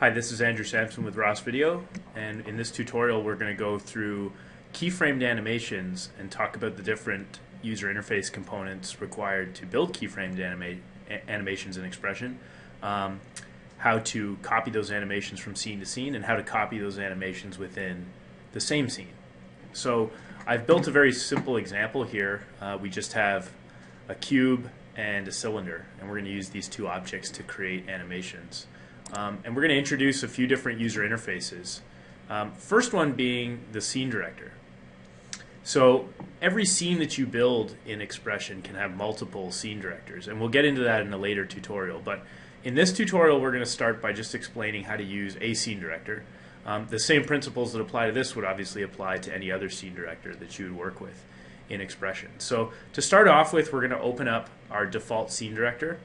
Hi, this is Andrew Sampson with Ross Video, and in this tutorial we're going to go through keyframed animations and talk about the different user interface components required to build keyframed anima animations in XPression, um, how to copy those animations from scene to scene, and how to copy those animations within the same scene. So I've built a very simple example here. Uh, we just have a cube and a cylinder, and we're going to use these two objects to create animations. Um, and we're going to introduce a few different user interfaces. Um, first one being the scene director. So every scene that you build in XPression can have multiple scene directors, and we'll get into that in a later tutorial. But in this tutorial, we're going to start by just explaining how to use a scene director. Um, the same principles that apply to this would obviously apply to any other scene director that you would work with in XPression. So to start off with, we're going to open up our default scene director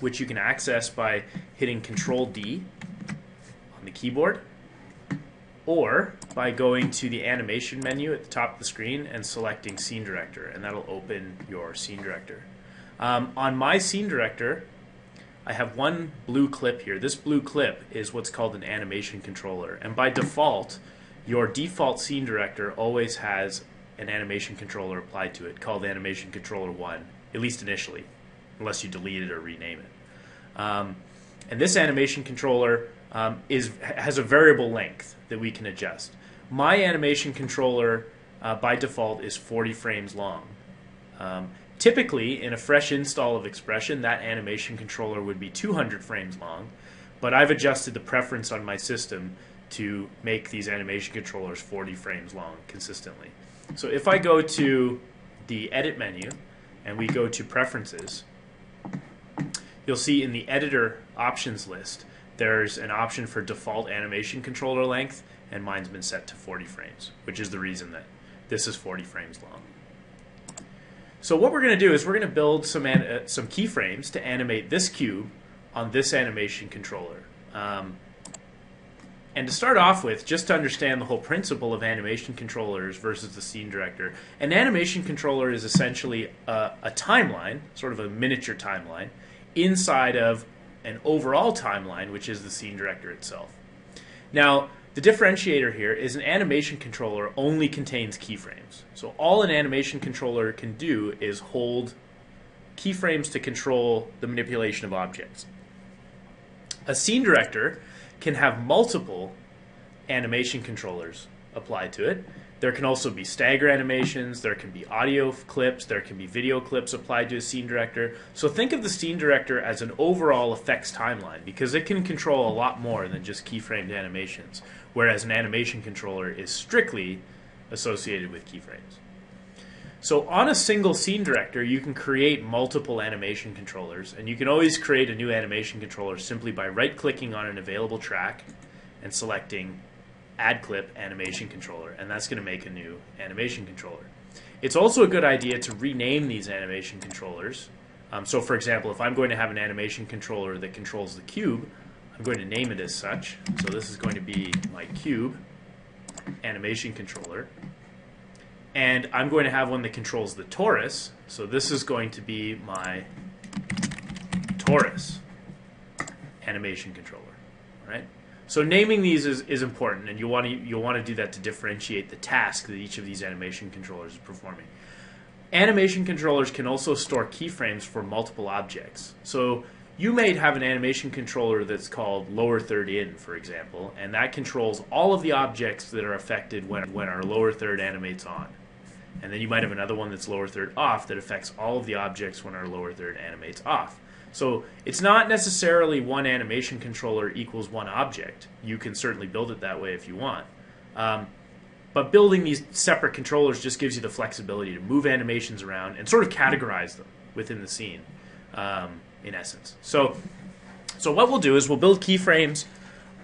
which you can access by hitting Control D on the keyboard or by going to the animation menu at the top of the screen and selecting Scene Director, and that'll open your Scene Director. Um, on my Scene Director, I have one blue clip here. This blue clip is what's called an animation controller, and by default, your default Scene Director always has an animation controller applied to it called Animation Controller 1, at least initially unless you delete it or rename it. Um, and this animation controller um, is has a variable length that we can adjust. My animation controller uh, by default is 40 frames long. Um, typically, in a fresh install of XPression, that animation controller would be 200 frames long, but I've adjusted the preference on my system to make these animation controllers 40 frames long consistently. So if I go to the Edit menu and we go to Preferences, you'll see in the editor options list, there's an option for default animation controller length, and mine's been set to 40 frames, which is the reason that this is 40 frames long. So what we're going to do is we're going to build some, uh, some keyframes to animate this cube on this animation controller. Um, and to start off with, just to understand the whole principle of animation controllers versus the scene director, an animation controller is essentially a, a timeline, sort of a miniature timeline, inside of an overall timeline, which is the scene director itself. Now, the differentiator here is an animation controller only contains keyframes. So all an animation controller can do is hold keyframes to control the manipulation of objects. A scene director can have multiple animation controllers applied to it there can also be stagger animations, there can be audio clips, there can be video clips applied to a scene director. So think of the scene director as an overall effects timeline because it can control a lot more than just keyframed animations, whereas an animation controller is strictly associated with keyframes. So on a single scene director, you can create multiple animation controllers, and you can always create a new animation controller simply by right-clicking on an available track and selecting add clip animation controller, and that's going to make a new animation controller. It's also a good idea to rename these animation controllers. Um, so, for example, if I'm going to have an animation controller that controls the cube, I'm going to name it as such. So this is going to be my cube animation controller. And I'm going to have one that controls the torus. So this is going to be my torus animation controller. Right? So naming these is, is important, and you want to you'll want to do that to differentiate the task that each of these animation controllers is performing. Animation controllers can also store keyframes for multiple objects. So you may have an animation controller that's called lower third in, for example, and that controls all of the objects that are affected when, when our lower third animates on. And then you might have another one that's lower third off that affects all of the objects when our lower third animates off. So it's not necessarily one animation controller equals one object. You can certainly build it that way if you want. Um, but building these separate controllers just gives you the flexibility to move animations around and sort of categorize them within the scene, um, in essence. So, so what we'll do is we'll build keyframes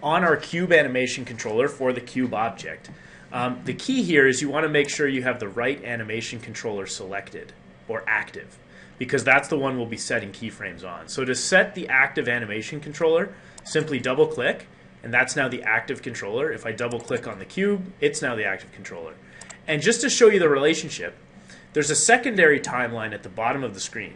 on our cube animation controller for the cube object. Um, the key here is you want to make sure you have the right animation controller selected or active because that's the one we'll be setting keyframes on. So to set the active animation controller, simply double click, and that's now the active controller. If I double click on the cube, it's now the active controller. And just to show you the relationship, there's a secondary timeline at the bottom of the screen,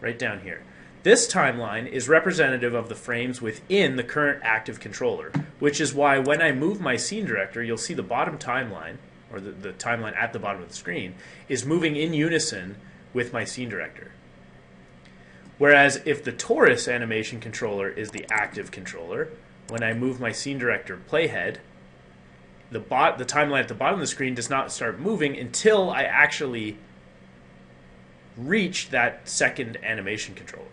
right down here. This timeline is representative of the frames within the current active controller, which is why when I move my scene director, you'll see the bottom timeline, or the, the timeline at the bottom of the screen, is moving in unison with my scene director. Whereas if the torus animation controller is the active controller, when I move my scene director playhead, the bot the timeline at the bottom of the screen does not start moving until I actually reach that second animation controller.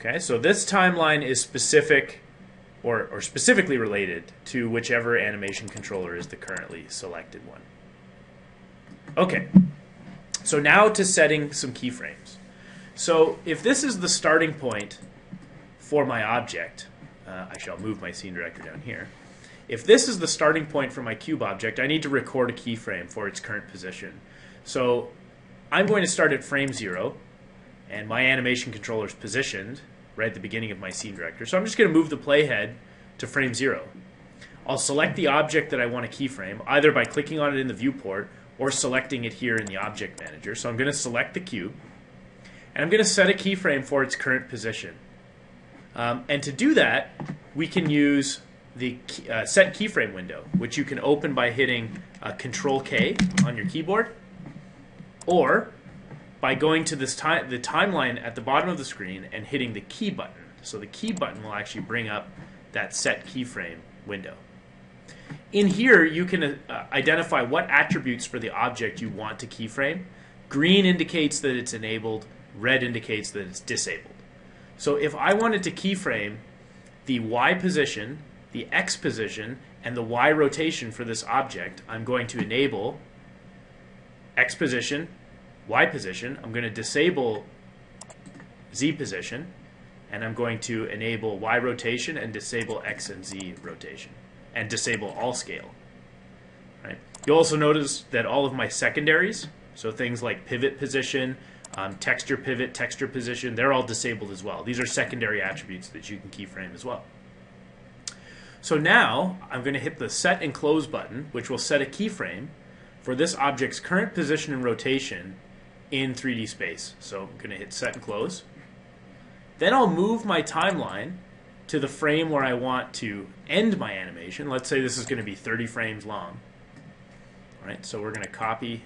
Okay, so this timeline is specific or, or specifically related to whichever animation controller is the currently selected one. Okay, so now to setting some keyframes. So if this is the starting point for my object, uh, I shall move my scene director down here. If this is the starting point for my cube object, I need to record a keyframe for its current position. So I'm going to start at frame zero, and my animation controller is positioned right at the beginning of my scene director. So I'm just going to move the playhead to frame zero. I'll select the object that I want to keyframe, either by clicking on it in the viewport or selecting it here in the object manager. So I'm going to select the cube, and I'm going to set a keyframe for its current position. Um, and to do that, we can use the key, uh, set keyframe window, which you can open by hitting uh, Control K on your keyboard, or by going to this ti- the timeline at the bottom of the screen and hitting the key button. So the key button will actually bring up that set keyframe window. In here, you can uh, identify what attributes for the object you want to keyframe. Green indicates that it's enabled, red indicates that it's disabled. So if I wanted to keyframe the Y position, the X position, and the Y rotation for this object, I'm going to enable X position, Y position. I'm going to disable Z position, and I'm going to enable Y rotation and disable X and Z rotation, and disable all scale. Right. You'll also notice that all of my secondaries, so things like pivot position, um, texture pivot, texture position, they're all disabled as well. These are secondary attributes that you can keyframe as well. So now I'm going to hit the set and close button, which will set a keyframe for this object's current position and rotation in 3D space. So I'm going to hit set and close. Then I'll move my timeline to the frame where I want to end my animation. Let's say this is going to be 30 frames long. All right, so we're going to copy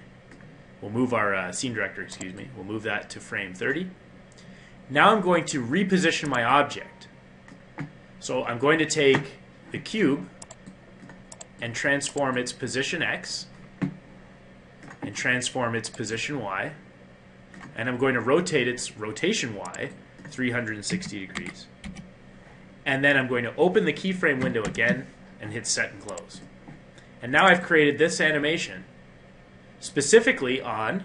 We'll move our uh, scene director, excuse me. We'll move that to frame 30. Now I'm going to reposition my object. So I'm going to take the cube and transform its position X and transform its position Y. And I'm going to rotate its rotation Y 360 degrees. And then I'm going to open the keyframe window again and hit set and close. And now I've created this animation specifically on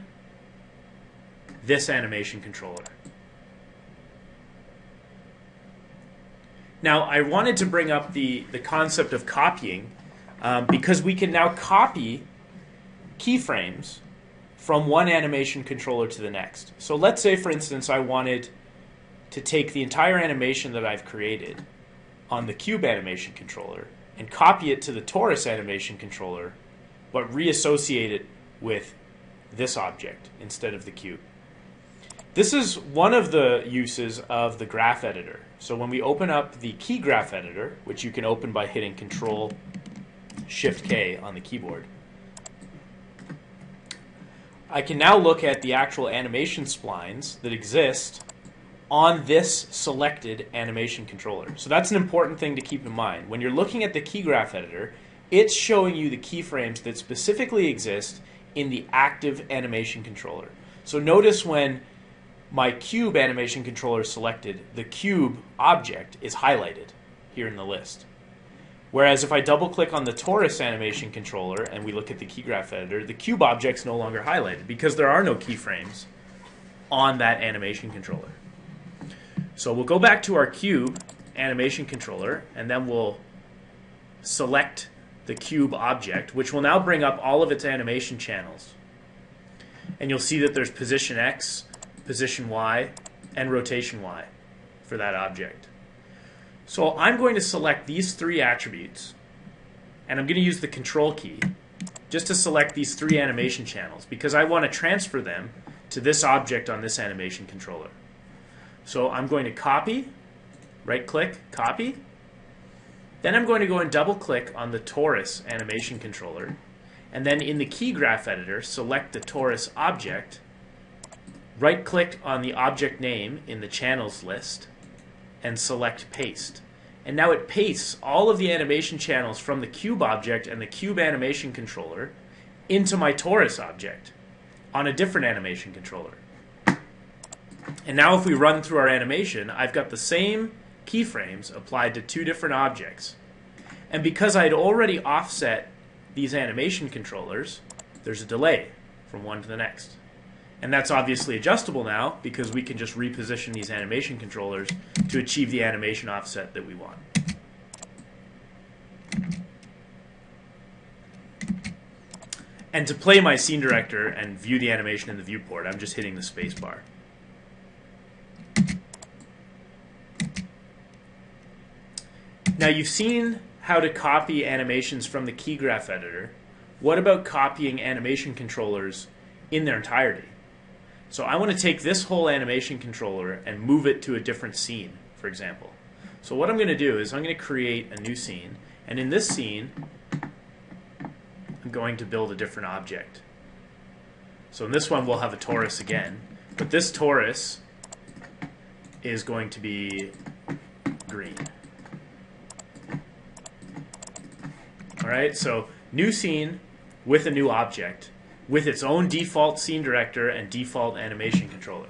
this animation controller. Now, I wanted to bring up the, the concept of copying um, because we can now copy keyframes from one animation controller to the next. So let's say, for instance, I wanted to take the entire animation that I've created on the Cube animation controller and copy it to the Torus animation controller, but reassociate it with this object instead of the cube. This is one of the uses of the graph editor. So when we open up the key graph editor, which you can open by hitting Control Shift K on the keyboard, I can now look at the actual animation splines that exist on this selected animation controller. So that's an important thing to keep in mind. When you're looking at the key graph editor, it's showing you the keyframes that specifically exist in the active animation controller. So notice when my cube animation controller is selected, the cube object is highlighted here in the list. Whereas if I double click on the Torus animation controller and we look at the key graph editor, the cube object's no longer highlighted because there are no keyframes on that animation controller. So we'll go back to our cube animation controller and then we'll select the cube object, which will now bring up all of its animation channels. And you'll see that there's position X, position Y, and rotation Y for that object. So I'm going to select these three attributes, and I'm going to use the control key just to select these three animation channels because I want to transfer them to this object on this animation controller. So I'm going to copy, right click, copy. Then I'm going to go and double click on the torus animation controller. And then in the key graph editor, select the torus object, right click on the object name in the channels list, and select paste. And now it pastes all of the animation channels from the cube object and the cube animation controller into my torus object on a different animation controller. And now if we run through our animation, I've got the same keyframes applied to two different objects. And because I'd already offset these animation controllers, there's a delay from one to the next. And that's obviously adjustable now because we can just reposition these animation controllers to achieve the animation offset that we want. And to play my scene director and view the animation in the viewport, I'm just hitting the space Now you've seen how to copy animations from the key graph editor. What about copying animation controllers in their entirety? So I want to take this whole animation controller and move it to a different scene, for example. So what I'm going to do is I'm going to create a new scene, and in this scene, I'm going to build a different object. So in this one, we'll have a torus again, but this torus is going to be green. All right, so new scene with a new object with its own default scene director and default animation controller,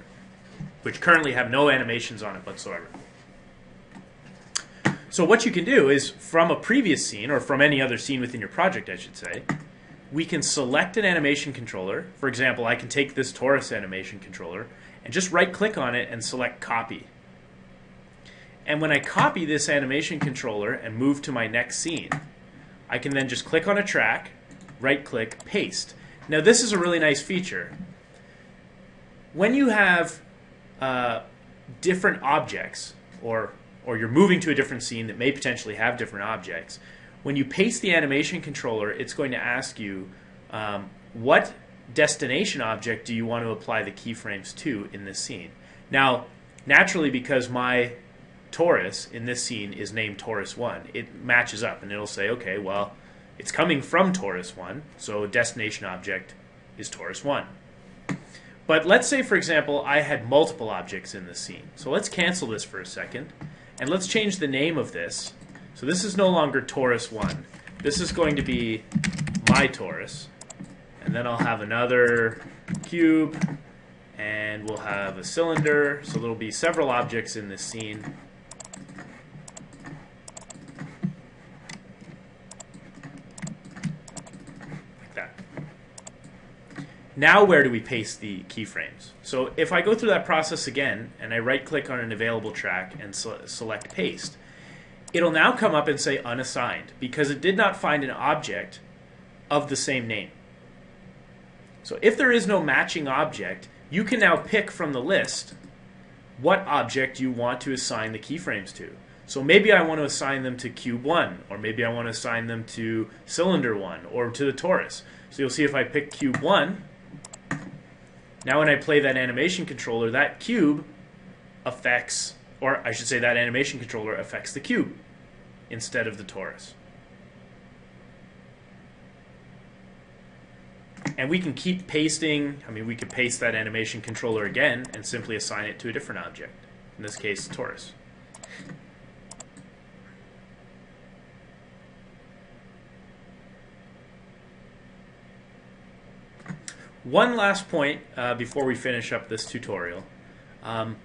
which currently have no animations on it whatsoever. So what you can do is from a previous scene, or from any other scene within your project, I should say, we can select an animation controller. For example, I can take this torus animation controller and just right click on it and select copy. And when I copy this animation controller and move to my next scene, I can then just click on a track, right click, paste. Now this is a really nice feature. When you have uh, different objects or or you're moving to a different scene that may potentially have different objects, when you paste the animation controller, it's going to ask you um, what destination object do you want to apply the keyframes to in this scene. Now, naturally, because my torus in this scene is named torus 1, it matches up and it'll say, okay, well, it's coming from torus 1, so destination object is torus 1. But let's say, for example, I had multiple objects in the scene. So let's cancel this for a second. And let's change the name of this. So this is no longer torus 1. This is going to be my torus. And then I'll have another cube. And we'll have a cylinder. So there'll be several objects in this scene. Now where do we paste the keyframes? So if I go through that process again and I right click on an available track and select paste, it'll now come up and say unassigned because it did not find an object of the same name. So if there is no matching object, you can now pick from the list what object you want to assign the keyframes to. So maybe I want to assign them to cube 1, or maybe I want to assign them to cylinder 1, or to the torus. So you'll see if I pick cube 1, now when I play that animation controller, that cube affects, or I should say that animation controller affects the cube instead of the torus. And we can keep pasting, I mean we could paste that animation controller again and simply assign it to a different object. In this case, torus. One last point uh, before we finish up this tutorial. Um,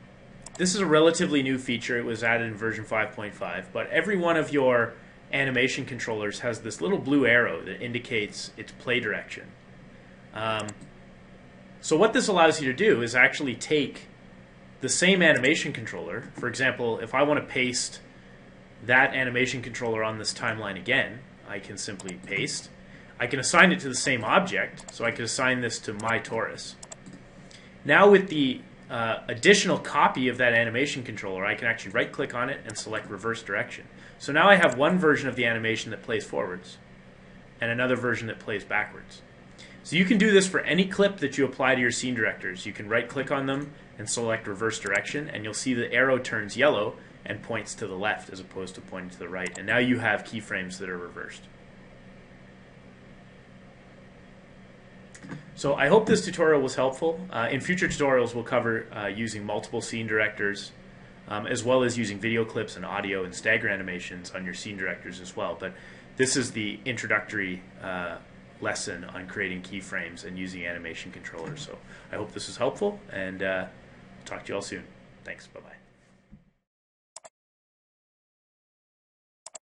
this is a relatively new feature. It was added in version 5.5, but every one of your animation controllers has this little blue arrow that indicates its play direction. Um, so what this allows you to do is actually take the same animation controller. For example, if I want to paste that animation controller on this timeline again, I can simply paste I can assign it to the same object, so I could assign this to my torus. Now with the uh, additional copy of that animation controller, I can actually right click on it and select reverse direction. So now I have one version of the animation that plays forwards and another version that plays backwards. So you can do this for any clip that you apply to your scene directors. You can right click on them and select reverse direction, and you'll see the arrow turns yellow and points to the left as opposed to pointing to the right. And now you have keyframes that are reversed. So I hope this tutorial was helpful. Uh, in future tutorials, we'll cover uh, using multiple scene directors, um, as well as using video clips and audio and stagger animations on your scene directors as well. But this is the introductory uh, lesson on creating keyframes and using animation controllers. So I hope this was helpful, and uh, talk to you all soon. Thanks. Bye bye.